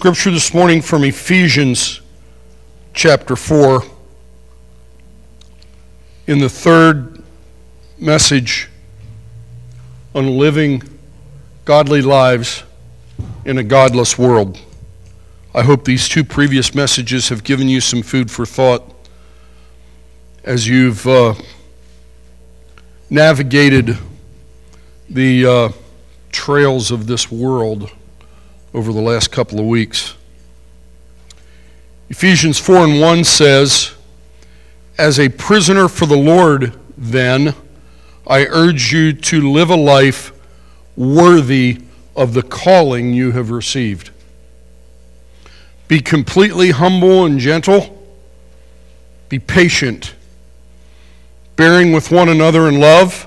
scripture this morning from Ephesians chapter 4. In the third message on living godly lives in a godless world. I hope these two previous messages have given you some food for thought as you've uh, navigated the uh, trails of this world over the last couple of weeks. Ephesians 4 and 1 says, As a prisoner for the Lord, then, I urge you to live a life worthy of the calling you have received. Be completely humble and gentle. Be patient, bearing with one another in love.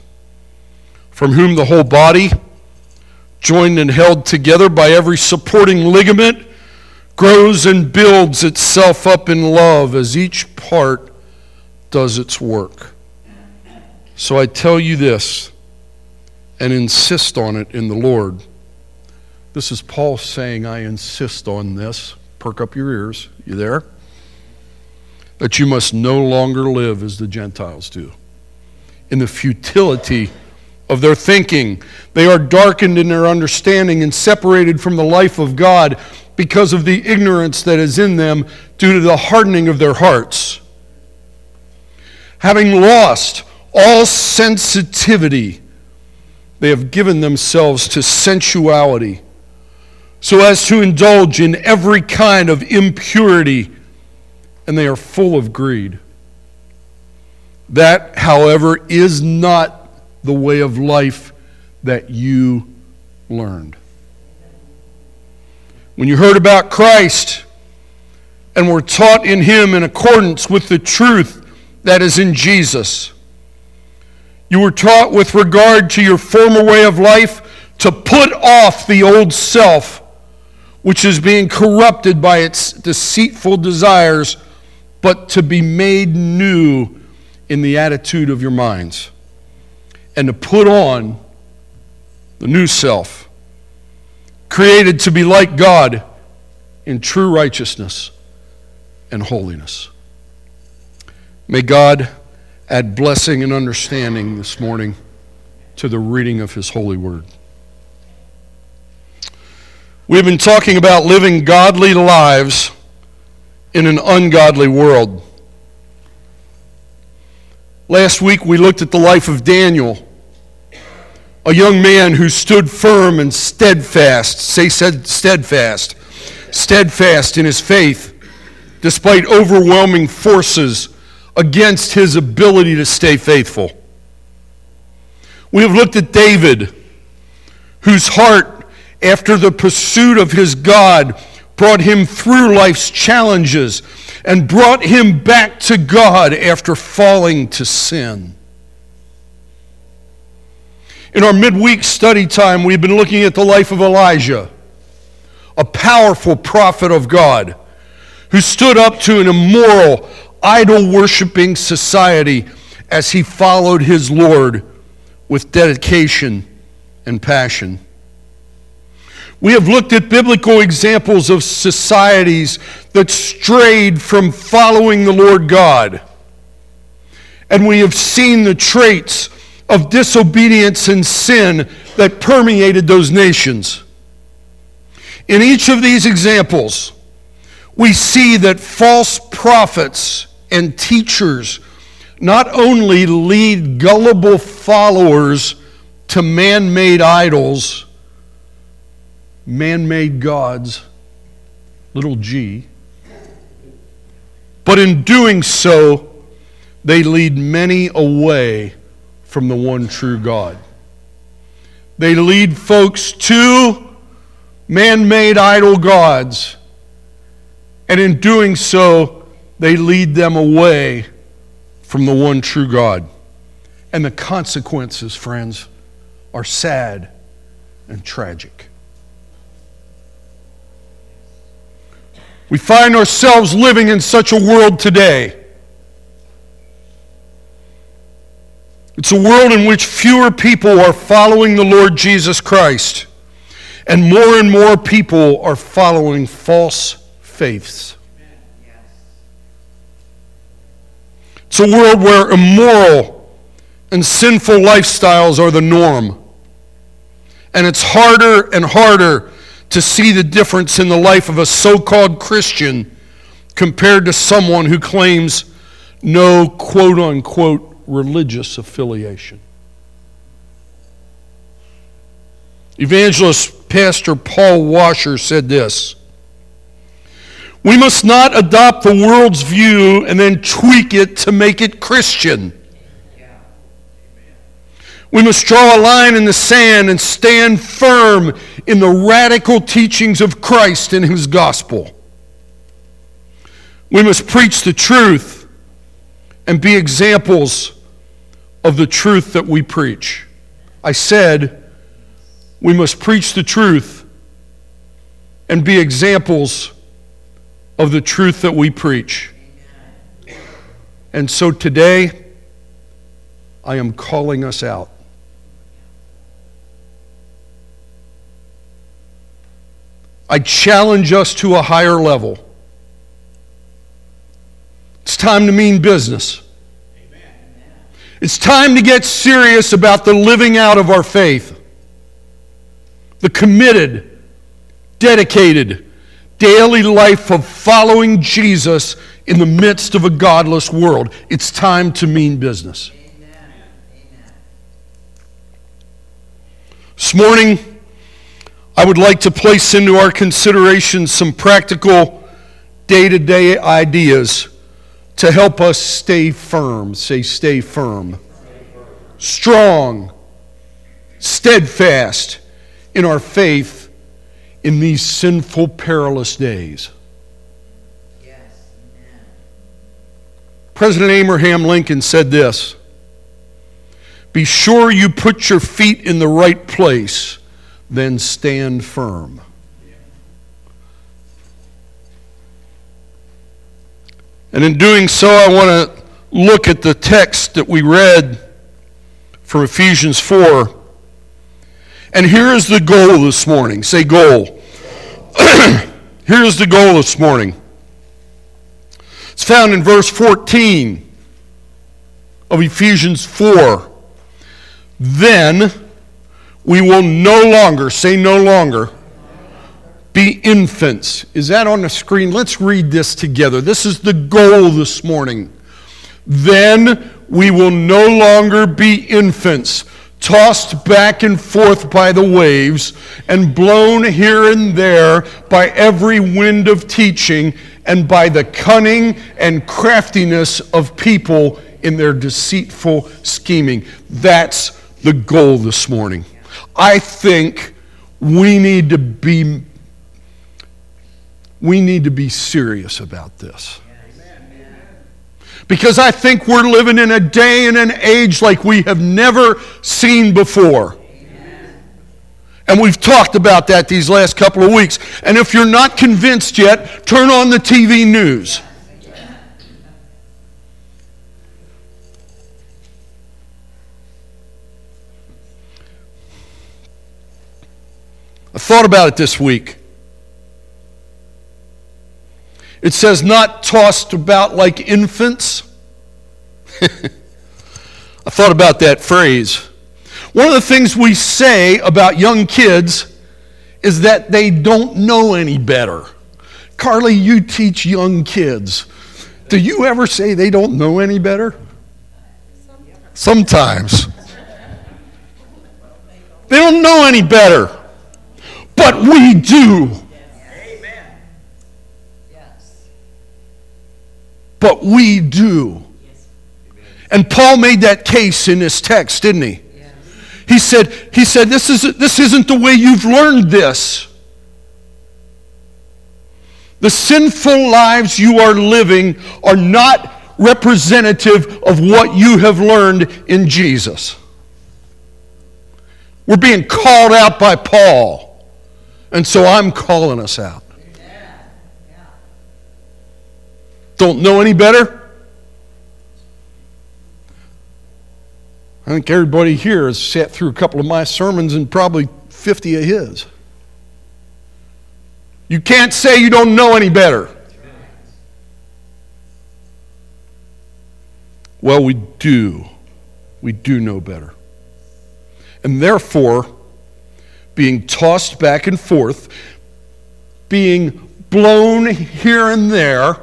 from whom the whole body, joined and held together by every supporting ligament, grows and builds itself up in love as each part does its work. So I tell you this and insist on it in the Lord. This is Paul saying, I insist on this. Perk up your ears. You there? That you must no longer live as the Gentiles do, in the futility of their thinking. They are darkened in their understanding and separated from the life of God because of the ignorance that is in them due to the hardening of their hearts. Having lost all sensitivity, they have given themselves to sensuality so as to indulge in every kind of impurity, and they are full of greed. That, however, is not the way of life that you learned. When you heard about Christ and were taught in Him in accordance with the truth that is in Jesus, you were taught with regard to your former way of life to put off the old self, which is being corrupted by its deceitful desires, but to be made new in the attitude of your minds and to put on the new self, created to be like God in true righteousness and holiness. May God add blessing and understanding this morning to the reading of His holy word. We've been talking about living godly lives in an ungodly world. Last week we looked at the life of Daniel, a young man who stood firm and steadfast. Say steadfast. Steadfast in his faith despite overwhelming forces against his ability to stay faithful. We have looked at David, whose heart, after the pursuit of his God, brought him through life's challenges and brought him back to God after falling to sin. In our midweek study time, we've been looking at the life of Elijah, a powerful prophet of God who stood up to an immoral, idol worshiping society as he followed his Lord with dedication and passion. We have looked at biblical examples of societies that strayed from following the Lord God. And we have seen the traits of disobedience and sin that permeated those nations. In each of these examples, we see that false prophets and teachers not only lead gullible followers to man made idols, man made gods, little g, but in doing so, they lead many away from the one true God. They lead folks to man made idol gods, and in doing so, they lead them away from the one true God. And the consequences, friends, are sad and tragic. We find ourselves living in such a world today It's a world in which fewer people are following the Lord Jesus Christ, and more and more people are following false faiths. It's a world where immoral and sinful lifestyles are the norm. And it's harder and harder to see the difference in the life of a so called Christian compared to someone who claims no quote unquote religious affiliation. Evangelist Pastor Paul Washer said this We must not adopt the world's view and then tweak it to make it Christian. We must draw a line in the sand and stand firm in the radical teachings of Christ and His gospel. We must preach the truth and be examples of the truth that we preach. I said we must preach the truth and be examples of the truth that we preach. And so today, I am calling us out. I challenge us to a higher level. It's time to mean business. It's time to get serious about the living out of our faith. The committed, dedicated, daily life of following Jesus in the midst of a godless world. It's time to mean business. Amen. This morning, I would like to place into our consideration some practical day to day ideas to help us stay firm. Say, stay firm. Strong, steadfast in our faith in these sinful, perilous days. Yes. President Abraham Lincoln said this Be sure you put your feet in the right place, then stand firm. And in doing so, I want to look at the text that we read from Ephesians 4. And here is the goal this morning. Say goal. Here's the goal this morning. It's found in verse 14 of Ephesians 4. Then we will no longer, say no longer, be infants. Is that on the screen? Let's read this together. This is the goal this morning. Then we will no longer be infants, tossed back and forth by the waves, and blown here and there by every wind of teaching, and by the cunning and craftiness of people in their deceitful scheming. That's the goal this morning. I think we need to be we need to be serious about this. Because I think we're living in a day and an age like we have never seen before. And we've talked about that these last couple of weeks. And if you're not convinced yet, turn on the TV news. Thought about it this week. It says, not tossed about like infants. I thought about that phrase. One of the things we say about young kids is that they don't know any better. Carly, you teach young kids. Do you ever say they don't know any better? Sometimes. They don't know any better. But we do. Yes. Yes. But we do. And Paul made that case in this text, didn't he? He said, he said this, is, this isn't the way you've learned this. The sinful lives you are living are not representative of what you have learned in Jesus. We're being called out by Paul, and so I'm calling us out. don't know any better? I think everybody here has sat through a couple of my sermons and probably 50 of his. You can't say you don't know any better. Well, we do. We do know better. And therefore, being tossed back and forth, being blown here and there,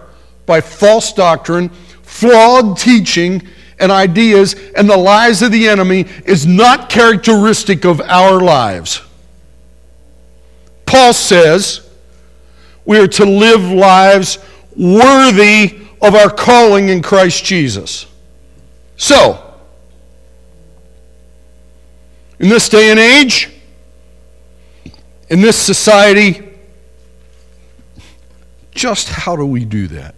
by false doctrine, flawed teaching, and ideas, and the lies of the enemy is not characteristic of our lives. Paul says we are to live lives worthy of our calling in Christ Jesus. So, in this day and age, in this society, just how do we do that?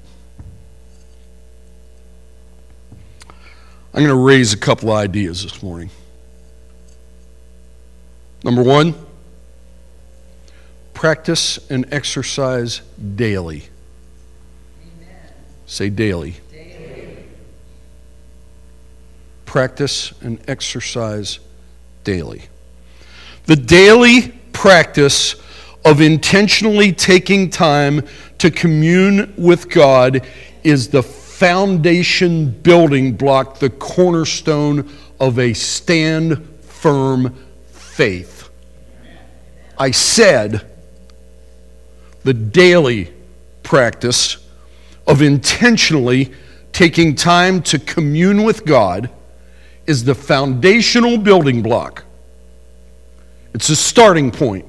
I'm going to raise a couple ideas this morning. Number one, practice and exercise daily. Amen. Say daily. daily. Practice and exercise daily. The daily practice of intentionally taking time to commune with God is the foundation building block, the cornerstone of a stand firm faith. I said the daily practice of intentionally taking time to commune with God is the foundational building block. It's a starting point.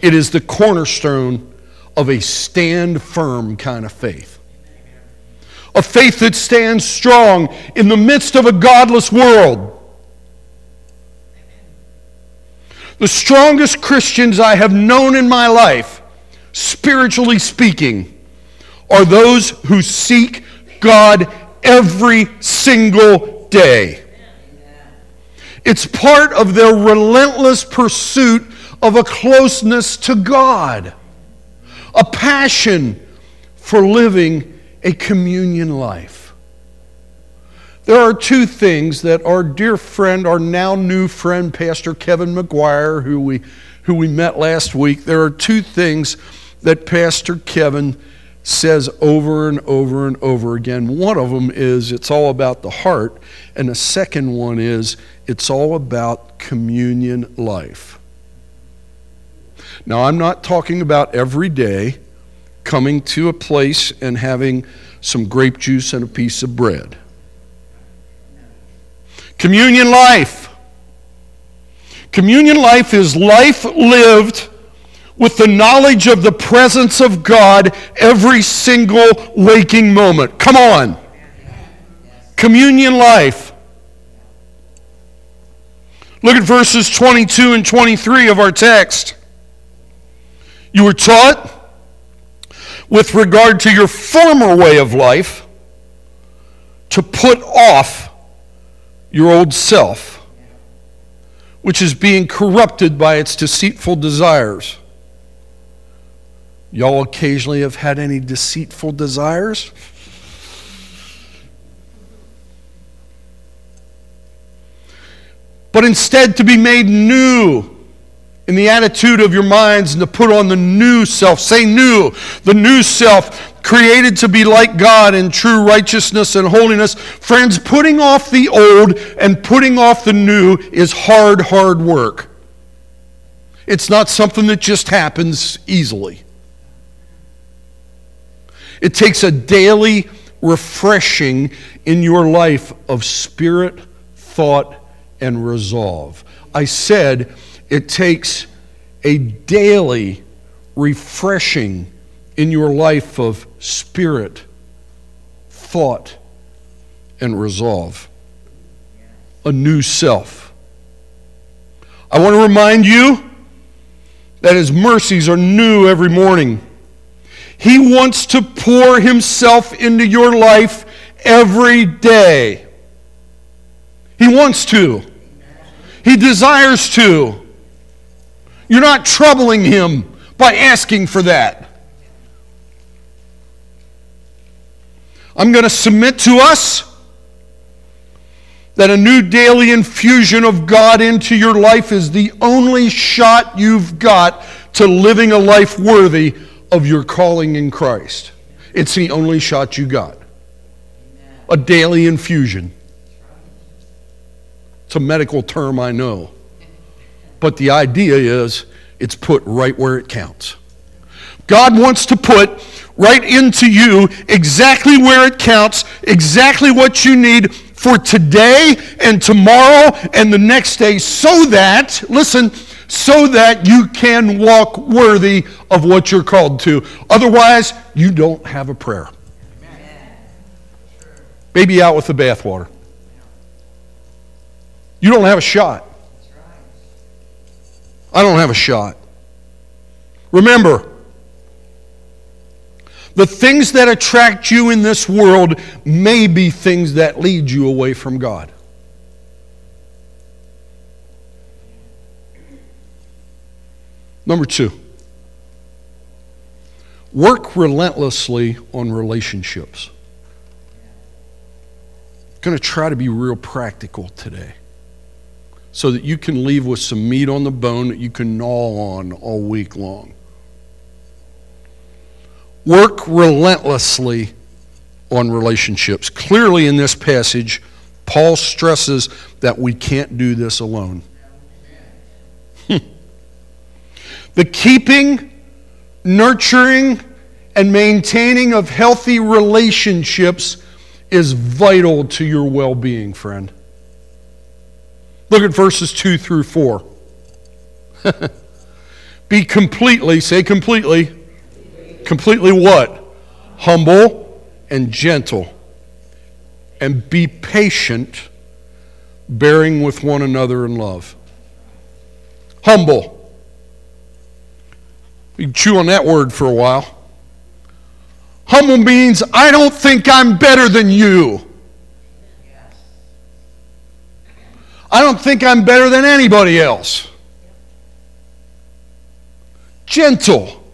It is the cornerstone of a stand firm kind of faith a faith that stands strong in the midst of a godless world. The strongest Christians I have known in my life, spiritually speaking, are those who seek God every single day. It's part of their relentless pursuit of a closeness to God, a passion for living a communion life. There are two things that our dear friend, our now new friend, Pastor Kevin McGuire, who we, who we met last week, there are two things that Pastor Kevin says over and over and over again. One of them is it's all about the heart, and the second one is it's all about communion life. Now, I'm not talking about every day coming to a place and having some grape juice and a piece of bread. Communion life. Communion life is life lived with the knowledge of the presence of God every single waking moment. Come on. Communion life. Look at verses 22 and 23 of our text. You were taught with regard to your former way of life to put off your old self, which is being corrupted by its deceitful desires. Y'all occasionally have had any deceitful desires? But instead, to be made new in the attitude of your minds and to put on the new self. Say new. The new self, created to be like God in true righteousness and holiness. Friends, putting off the old and putting off the new is hard, hard work. It's not something that just happens easily. It takes a daily refreshing in your life of spirit, thought, and resolve. I said, it takes a daily refreshing in your life of spirit, thought, and resolve. A new self. I want to remind you that His mercies are new every morning. He wants to pour Himself into your life every day. He wants to. He desires to. You're not troubling him by asking for that. I'm going to submit to us that a new daily infusion of God into your life is the only shot you've got to living a life worthy of your calling in Christ. It's the only shot you got. A daily infusion. It's a medical term, I know. But the idea is it's put right where it counts. God wants to put right into you exactly where it counts, exactly what you need for today and tomorrow and the next day, so that, listen, so that you can walk worthy of what you're called to. Otherwise, you don't have a prayer. Baby out with the bathwater. You don't have a shot. I don't have a shot. Remember, the things that attract you in this world may be things that lead you away from God. Number two, work relentlessly on relationships. I'm going to try to be real practical today so that you can leave with some meat on the bone that you can gnaw on all week long. Work relentlessly on relationships. Clearly, in this passage, Paul stresses that we can't do this alone. The keeping, nurturing, and maintaining of healthy relationships is vital to your well being, friend. Look at verses 2 through 4. Be completely, say completely, completely what? Humble and gentle. And be patient, bearing with one another in love. Humble. You can chew on that word for a while. Humble means I don't think I'm better than you. I don't think I'm better than anybody else. Gentle.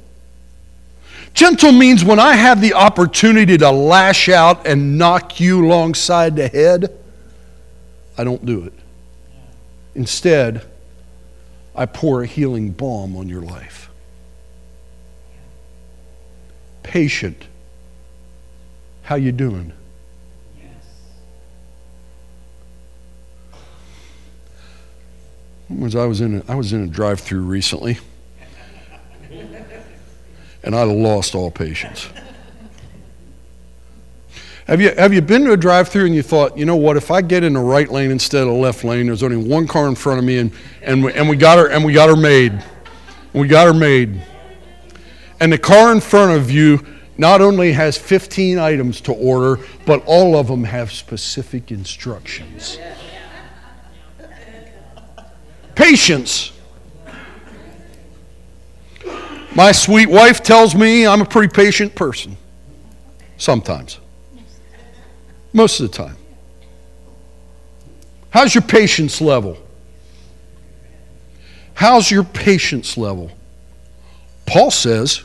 Gentle means when I have the opportunity to lash out and knock you alongside the head, I don't do it. Instead, I pour a healing balm on your life. Patient. How you doing? Yes. Was I was in a, I was in a drive-through recently, and I lost all patience. Have you, have you been to a drive through and you thought, you know what, if I get in the right lane instead of left lane, there's only one car in front of me and, and, we, and, we, got her, and we got her made. We got her made. And the car in front of you not only has 15 items to order, but all of them have specific instructions. Patience. My sweet wife tells me I'm a pretty patient person. Sometimes. Most of the time. How's your patience level? How's your patience level? Paul says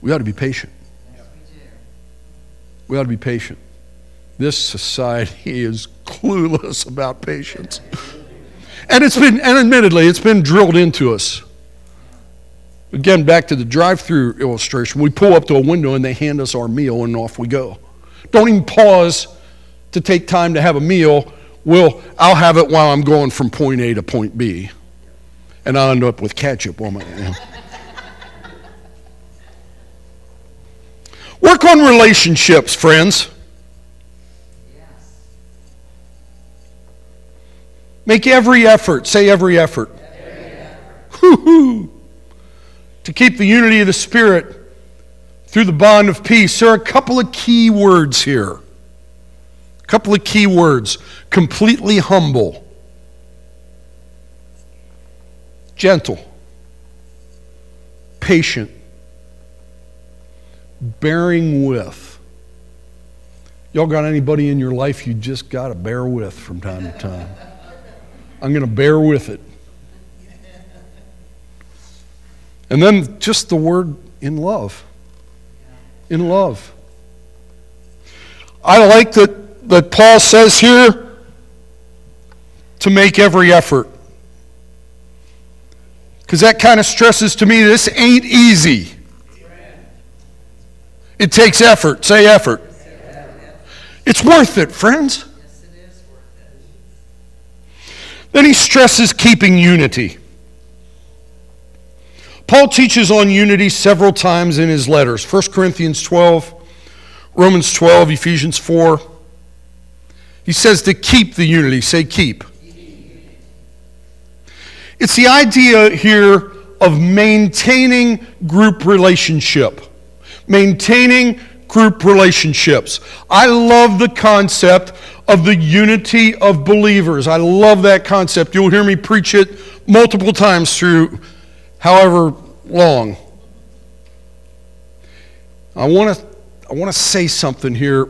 we ought to be patient. We ought to be patient. This society is clueless about patience. And it's been, and admittedly, it's been drilled into us. Again, back to the drive through illustration. We pull up to a window and they hand us our meal and off we go. Don't even pause to take time to have a meal. We'll, I'll have it while I'm going from point A to point B. And I'll end up with ketchup on my. Work on relationships, friends. Make every effort, say every effort. To keep the unity of the Spirit through the bond of peace. There are a couple of key words here. A couple of key words. Completely humble, gentle, patient, bearing with. Y'all got anybody in your life you just got to bear with from time to time? I'm going to bear with it. And then just the word in love. In love. I like that, that Paul says here to make every effort. Because that kind of stresses to me this ain't easy. It takes effort. Say effort. It's worth it, friends. Then he stresses keeping unity. Paul teaches on unity several times in his letters 1 Corinthians 12, Romans 12, Ephesians 4. He says to keep the unity. Say keep. It's the idea here of maintaining group relationship maintaining group relationships. I love the concept of the unity of believers. I love that concept. You'll hear me preach it multiple times through however long. I want to I want to say something here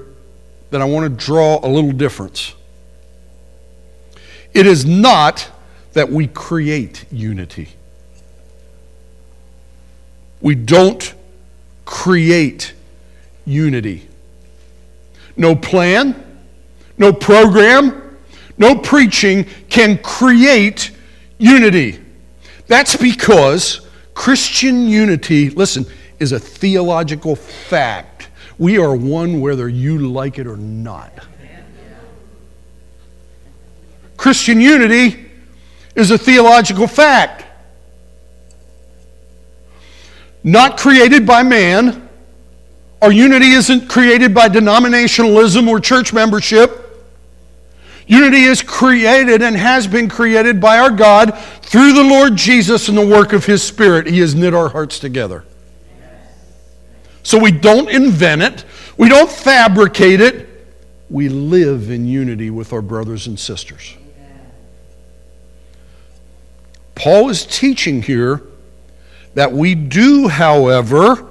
that I want to draw a little difference. It is not that we create unity. We don't create unity. No plan, no program, no preaching can create unity. That's because Christian unity, listen, is a theological fact. We are one whether you like it or not. Christian unity is a theological fact not created by man. Our unity isn't created by denominationalism or church membership. Unity is created and has been created by our God through the Lord Jesus and the work of His Spirit. He has knit our hearts together. So we don't invent it, we don't fabricate it. We live in unity with our brothers and sisters. Paul is teaching here that we do, however,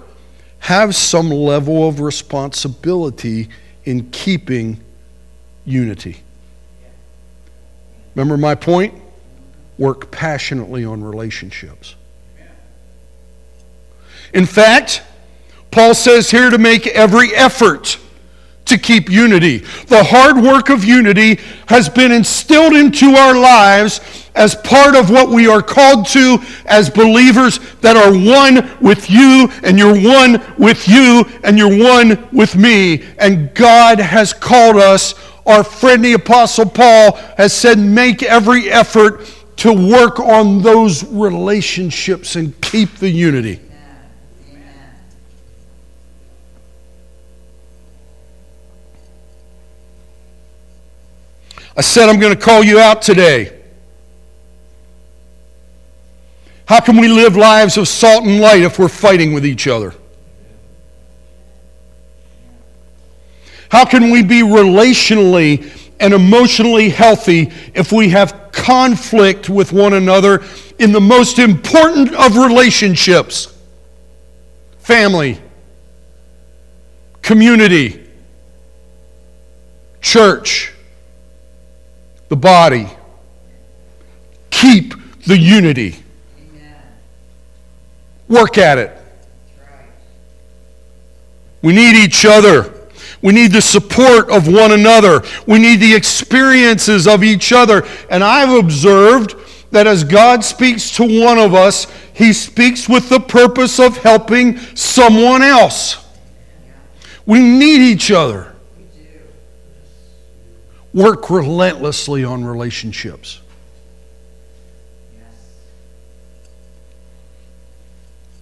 have some level of responsibility in keeping unity. Remember my point? Work passionately on relationships. In fact, Paul says here to make every effort to keep unity. The hard work of unity has been instilled into our lives as part of what we are called to as believers that are one with you, and you're one with you, and you're one with me. And God has called us, our friend the Apostle Paul has said, make every effort to work on those relationships and keep the unity. I said I'm going to call you out today. How can we live lives of salt and light if we're fighting with each other? How can we be relationally and emotionally healthy if we have conflict with one another in the most important of relationships family, community, church, the body? Keep the unity. Work at it. We need each other. We need the support of one another. We need the experiences of each other. And I've observed that as God speaks to one of us, he speaks with the purpose of helping someone else. We need each other. Work relentlessly on relationships.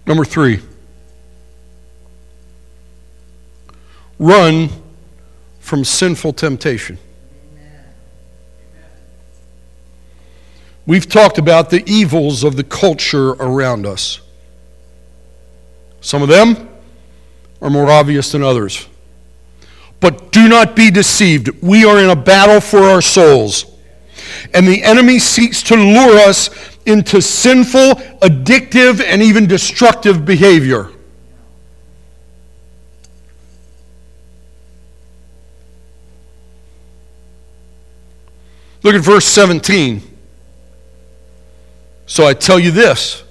Number three. Run from sinful temptation. We've talked about the evils of the culture around us. Some of them are more obvious than others. But do not be deceived. We are in a battle for our souls. And the enemy seeks to lure us into sinful, addictive, and even destructive behavior. Look at verse 17. So I tell you this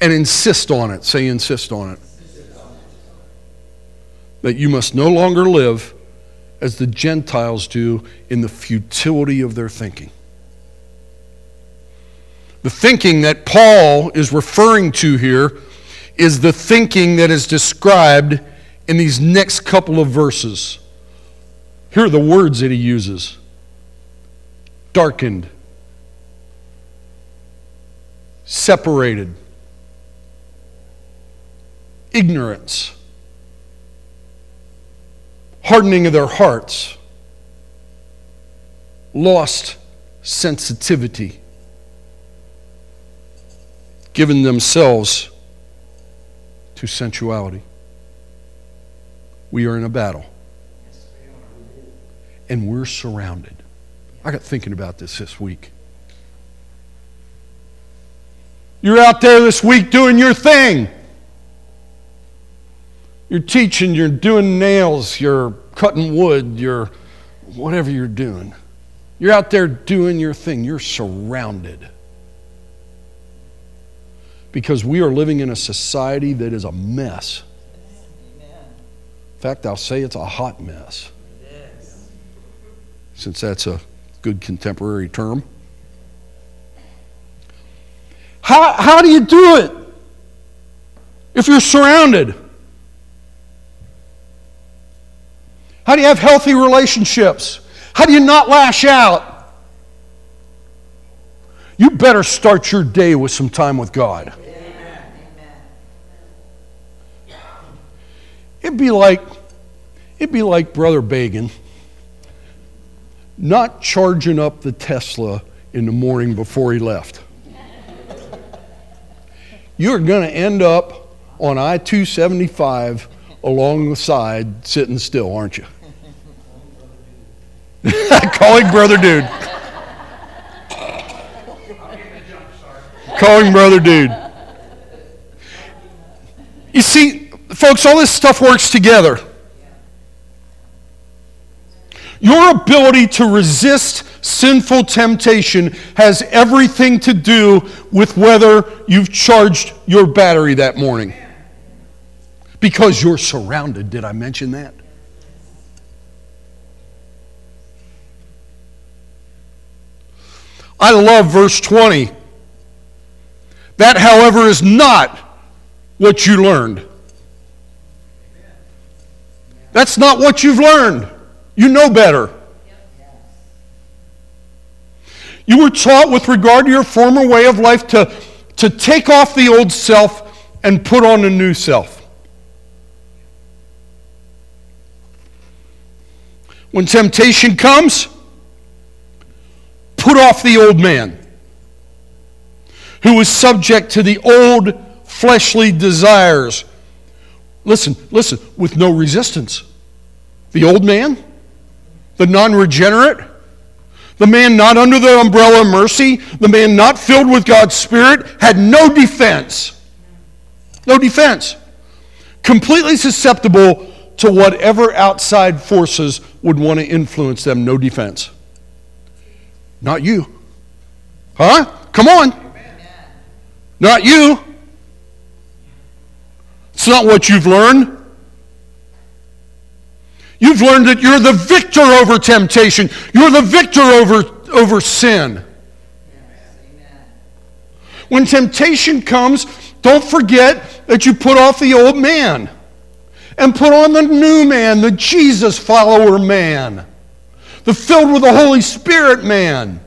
and insist on it. Say, insist on it. That you must no longer live as the Gentiles do in the futility of their thinking. The thinking that Paul is referring to here is the thinking that is described in these next couple of verses. Here are the words that he uses darkened, separated, ignorance, hardening of their hearts, lost sensitivity, given themselves to sensuality. We are in a battle. And we're surrounded. I got thinking about this this week. You're out there this week doing your thing. You're teaching, you're doing nails, you're cutting wood, you're whatever you're doing. You're out there doing your thing. You're surrounded. Because we are living in a society that is a mess. In fact, I'll say it's a hot mess. Since that's a good contemporary term. How, how do you do it if you're surrounded? How do you have healthy relationships? How do you not lash out? You better start your day with some time with God. It'd be like it'd be like Brother Bagan not charging up the Tesla in the morning before he left. You're going to end up on I 275 along the side sitting still, aren't you? Calling brother dude. Calling brother dude. You see, folks, all this stuff works together. Your ability to resist sinful temptation has everything to do with whether you've charged your battery that morning. Because you're surrounded. Did I mention that? I love verse 20. That, however, is not what you learned. That's not what you've learned. You know better. You were taught with regard to your former way of life to, to take off the old self and put on a new self. When temptation comes, put off the old man who was subject to the old fleshly desires. Listen, listen, with no resistance. The old man, the non regenerate, the man not under the umbrella of mercy, the man not filled with God's Spirit, had no defense. No defense. Completely susceptible to whatever outside forces would want to influence them. No defense. Not you. Huh? Come on. Not you. It's not what you've learned. You've learned that you're the victor over temptation. You're the victor over, over sin. When temptation comes, don't forget that you put off the old man and put on the new man, the Jesus follower man, the filled with the Holy Spirit man.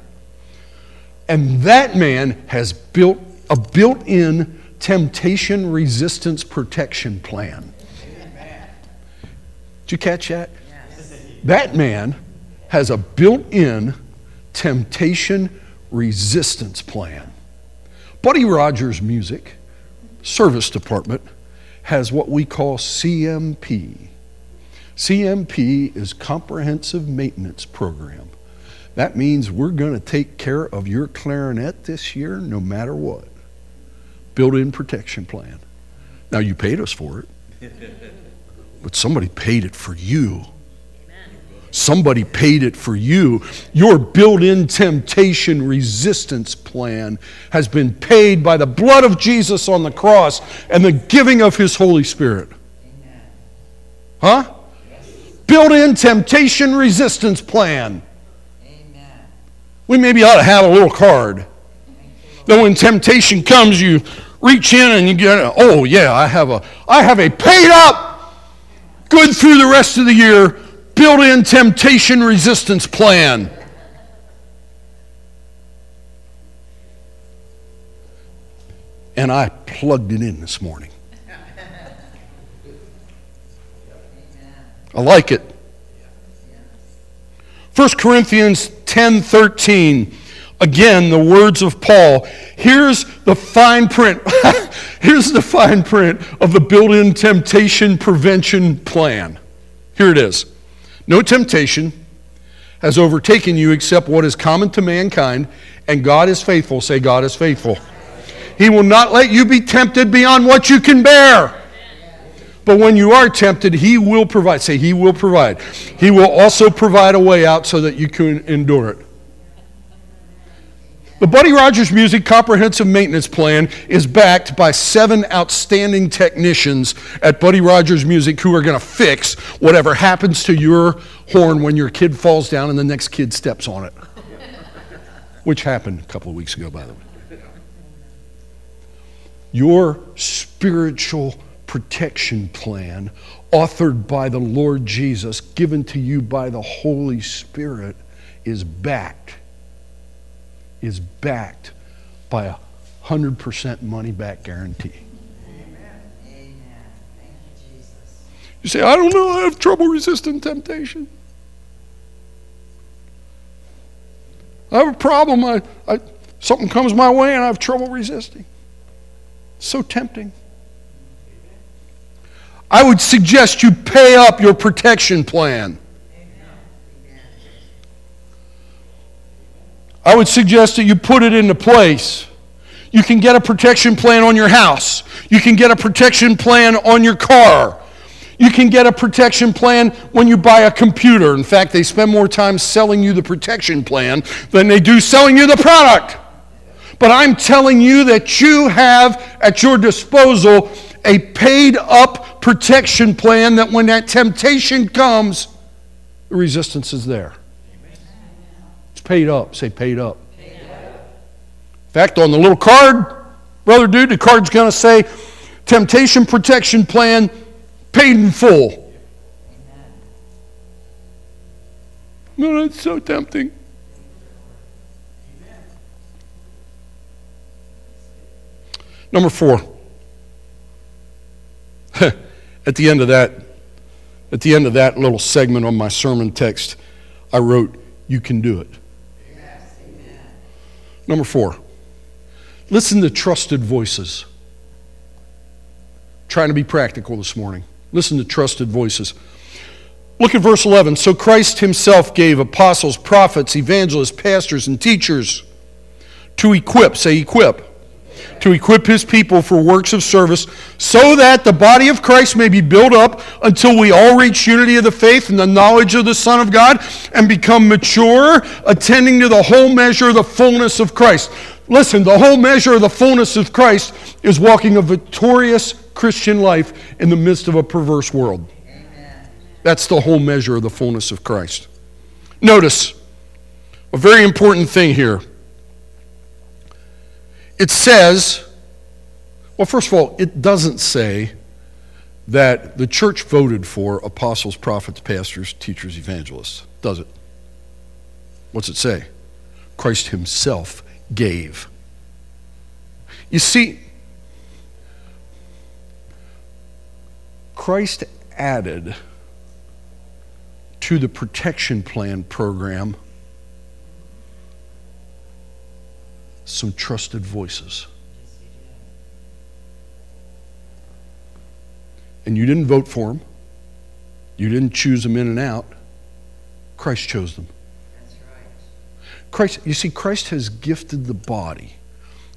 And that man has built a built in temptation resistance protection plan. Did you catch that? That man has a built in temptation resistance plan. Buddy Rogers Music Service Department has what we call CMP. CMP is Comprehensive Maintenance Program. That means we're going to take care of your clarinet this year no matter what. Built in protection plan. Now, you paid us for it, but somebody paid it for you. Somebody paid it for you. Your built in temptation resistance plan has been paid by the blood of Jesus on the cross and the giving of His Holy Spirit. Huh? Built in temptation resistance plan. Amen. We maybe ought to have a little card. That when temptation comes, you reach in and you get, oh yeah, I have a, I have a paid up, good through the rest of the year built in temptation resistance plan. And I plugged it in this morning. I like it. 1 Corinthians 10 13. Again, the words of Paul. Here's the fine print. Here's the fine print of the built in temptation prevention plan. Here it is. No temptation has overtaken you except what is common to mankind, and God is faithful. Say, God is faithful. He will not let you be tempted beyond what you can bear. But when you are tempted, He will provide. Say, He will provide. He will also provide a way out so that you can endure it. The Buddy Rogers Music Comprehensive Maintenance Plan is backed by seven outstanding technicians at Buddy Rogers Music who are going to fix whatever happens to your horn when your kid falls down and the next kid steps on it. Which happened a couple of weeks ago, by the way. Your spiritual protection plan, authored by the Lord Jesus, given to you by the Holy Spirit, is backed is backed by a 100% money back guarantee. Amen. Amen. Thank you, Jesus you say, I don't know, I have trouble resisting temptation. I have a problem. I, I, something comes my way and I have trouble resisting. It's so tempting. I would suggest you pay up your protection plan. I would suggest that you put it into place. You can get a protection plan on your house. You can get a protection plan on your car. You can get a protection plan when you buy a computer. In fact, they spend more time selling you the protection plan than they do selling you the product. But I'm telling you that you have at your disposal a paid up protection plan that when that temptation comes, the resistance is there It's paid up. Say paid up. In fact, on the little card, brother dude, the card's going to say temptation protection plan paid in full. No, that's so tempting. Number four. at the end of that, at the end of that little segment on my sermon text, I wrote, You can do it. Number four, listen to trusted voices. Trying to be practical this morning. Listen to trusted voices. Look at verse 11. So Christ himself gave apostles, prophets, evangelists, pastors, and teachers to equip, say equip, to equip his people for works of service, so that the body of Christ may be built up until we all reach unity of the faith and the knowledge of the Son of God and become mature, attending to the whole measure of the fullness of Christ. Listen, the whole measure of the fullness of Christ is walking a victorious Christian life in the midst of a perverse world. That's the whole measure of the fullness of Christ. Notice a very important thing here. It says, well, first of all, it doesn't say that the church voted for apostles, prophets, pastors, teachers, evangelists, does it? What's it say? Christ Himself gave. You see, Christ added to the protection plan program some trusted voices. And you didn't vote for them. You didn't choose them in and out. Christ chose them. That's right. Christ, you see, Christ has gifted the body.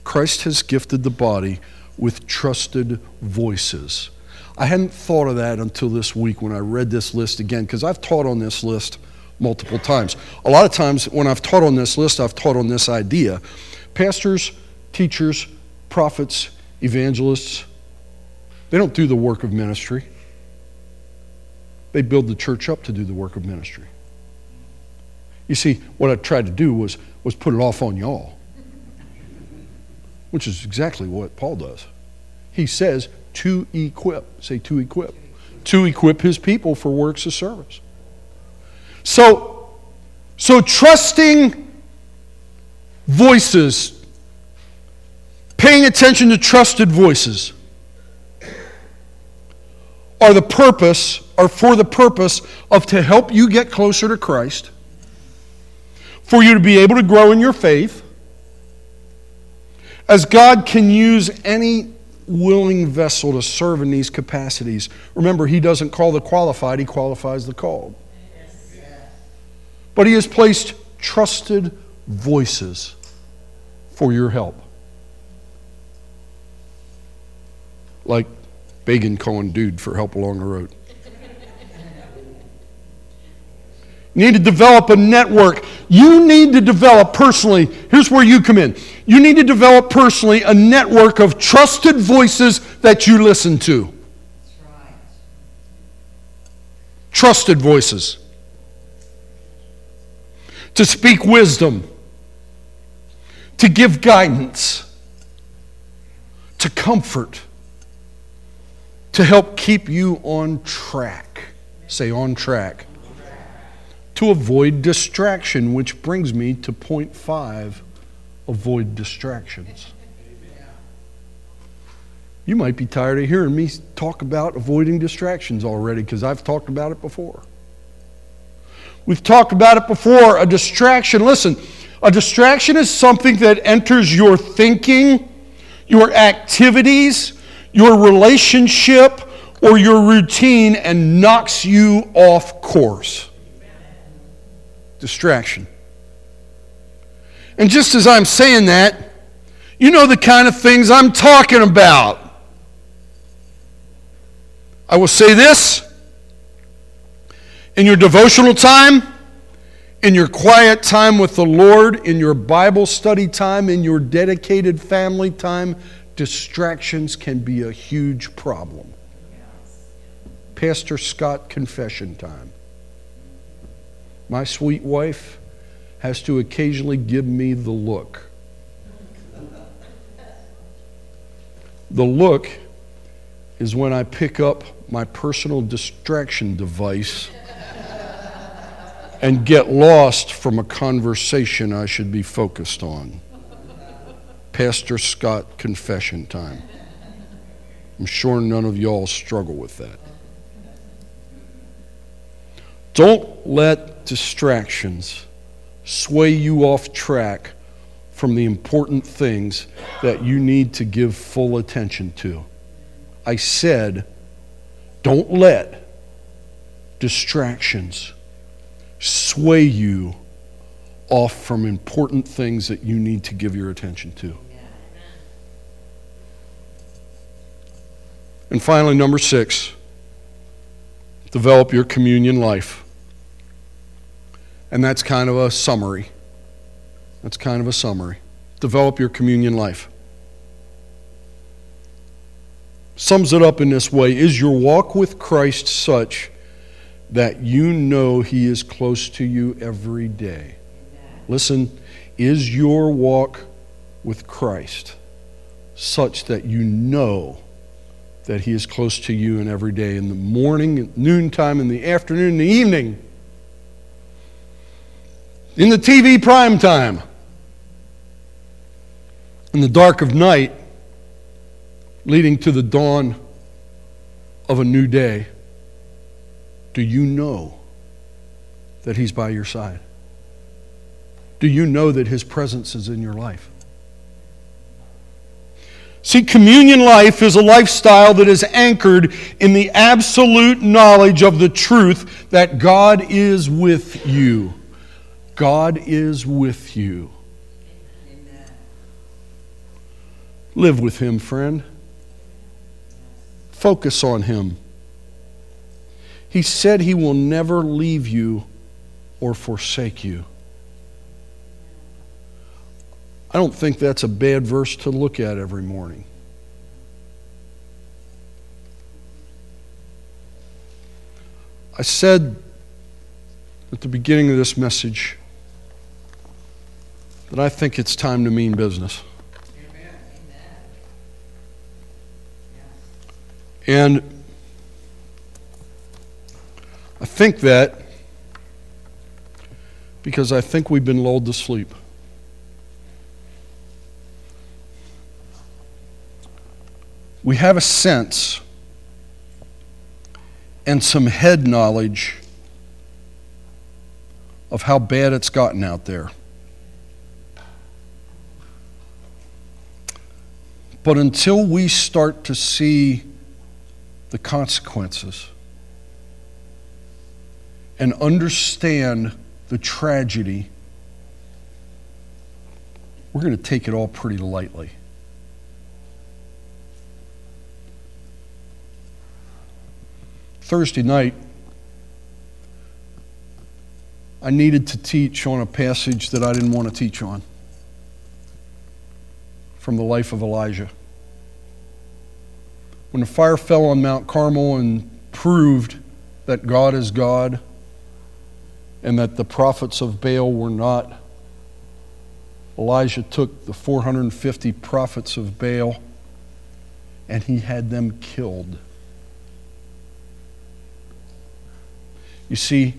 Christ has gifted the body with trusted voices. I hadn't thought of that until this week when I read this list again, because I've taught on this list multiple times. A lot of times when I've taught on this list, I've taught on this idea Pastors, teachers, prophets, evangelists, they don't do the work of ministry. They build the church up to do the work of ministry. You see, what I tried to do was, was put it off on y'all, which is exactly what Paul does. He says to equip, say to equip, to equip his people for works of service. So, so trusting voices, paying attention to trusted voices, are the purpose, are for the purpose of to help you get closer to Christ, for you to be able to grow in your faith, as God can use any willing vessel to serve in these capacities. Remember, He doesn't call the qualified, He qualifies the called. But He has placed trusted voices for your help. Like begging calling dude for help along the road. You need to develop a network. You need to develop personally. Here's where you come in. You need to develop personally a network of trusted voices that you listen to. Trusted voices. To speak wisdom to give guidance, to comfort, to help keep you on track. Say on track. To avoid distraction, which brings me to point five avoid distractions. You might be tired of hearing me talk about avoiding distractions already because I've talked about it before. We've talked about it before. A distraction, listen, a distraction is something that enters your thinking, your activities, your relationship, or your routine and knocks you off course. Distraction. And just as I'm saying that, you know the kind of things I'm talking about. I will say this in your devotional time in your quiet time with the Lord, in your Bible study time, in your dedicated family time, distractions can be a huge problem. Pastor Scott confession time. My sweet wife has to occasionally give me the look. The look is when I pick up my personal distraction device and get lost from a conversation I should be focused on. Pastor Scott confession time. I'm sure none of y'all struggle with that. Don't let distractions sway you off track from the important things that you need to give full attention to. I said, don't let distractions sway you off from important things that you need to give your attention to. And finally, number six, develop your communion life. And that's kind of a summary. That's kind of a summary. Develop your communion life. Sums it up in this way Is your walk with Christ such that you know He is close to you every day? Listen, is your walk with Christ such that you know that He is close to you in every day in the morning, at noontime, in the afternoon, in the evening? in the TV prime time, in the dark of night, leading to the dawn of a new day, do you know that He's by your side? Do you know that His presence is in your life? See, communion life is a lifestyle that is anchored in the absolute knowledge of the truth that God is with you. God is with you. Amen. Live with Him, friend. Focus on Him. He said He will never leave you or forsake you. I don't think that's a bad verse to look at every morning. I said at the beginning of this message that I think it's time to mean business. And I think that because I think we've been lulled to sleep. We have a sense and some head knowledge of how bad it's gotten out there. But until we start to see the consequences and understand the tragedy, we're going to take it all pretty lightly. Thursday night, I needed to teach on a passage that I didn't want to teach on from the life of Elijah when the fire fell on Mount Carmel and proved that God is God and that the prophets of Baal were not, Elijah took the 450 prophets of Baal and he had them killed. You see,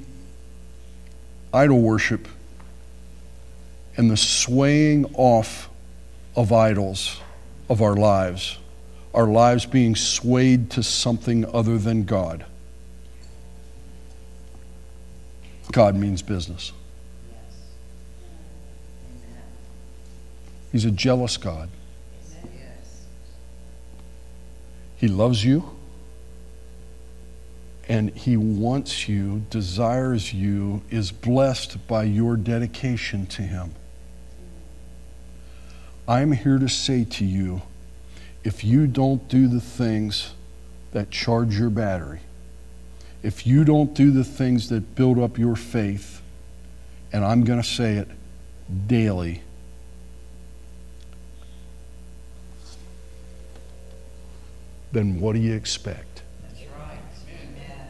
idol worship and the swaying off of idols of our lives our lives being swayed to something other than God. God means business. He's a jealous God. He loves you and He wants you, desires you, is blessed by your dedication to Him. I'm here to say to you if you don't do the things that charge your battery, if you don't do the things that build up your faith, and I'm going to say it daily, then what do you expect? That's right. Amen.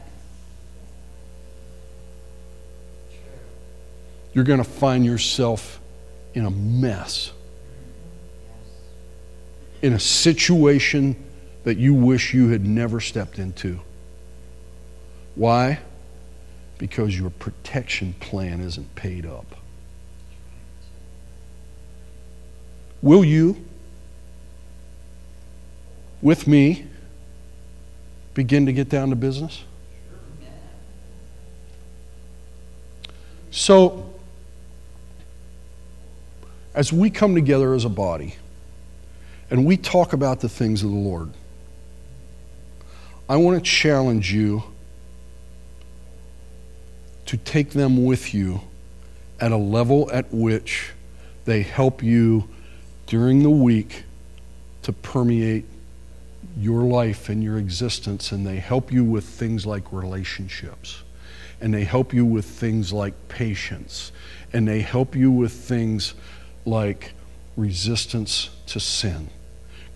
You're going to find yourself in a mess mm-hmm. in a situation that you wish you had never stepped into. Why? Because your protection plan isn't paid up. Will you, with me, begin to get down to business? So, as we come together as a body and we talk about the things of the Lord, I want to challenge you to take them with you at a level at which they help you during the week to permeate your life and your existence, and they help you with things like relationships, and they help you with things like patience, and they help you with things like resistance to sin.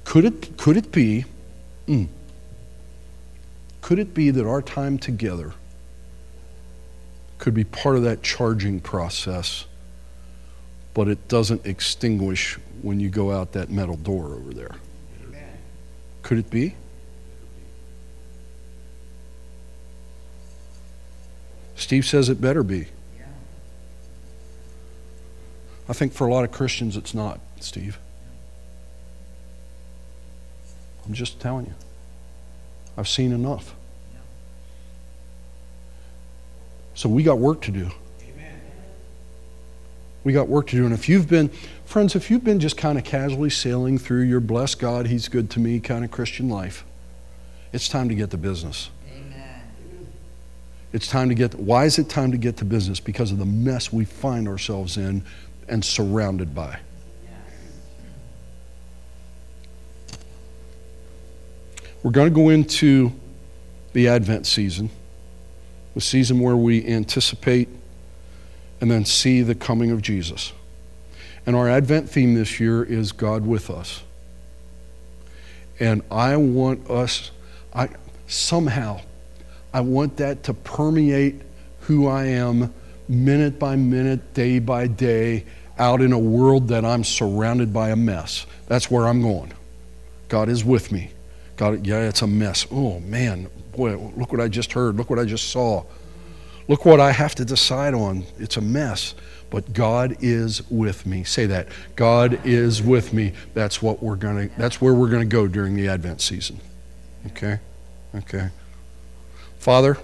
Could it, could it be, mm, could it be that our time together could be part of that charging process, but it doesn't extinguish when you go out that metal door over there? Could it be? Steve says it better be. I think for a lot of Christians it's not, Steve. I'm just telling you. I've seen enough. So we got work to do. Amen. We got work to do. And if you've been, friends, if you've been just kind of casually sailing through your bless God, He's good to me kind of Christian life, it's time to get to business. Amen. It's time to get, why is it time to get to business? Because of the mess we find ourselves in and surrounded by. We're going to go into the Advent season, the season where we anticipate and then see the coming of Jesus. And our Advent theme this year is God with us. And I want us, I somehow, I want that to permeate who I am minute by minute, day by day, out in a world that I'm surrounded by a mess. That's where I'm going. God is with me. God, yeah, it's a mess. Oh man, boy, look what I just heard. Look what I just saw. Look what I have to decide on. It's a mess. But God is with me. Say that. God is with me. That's what we're to that's where we're to go during the Advent season. Okay? Okay. Father,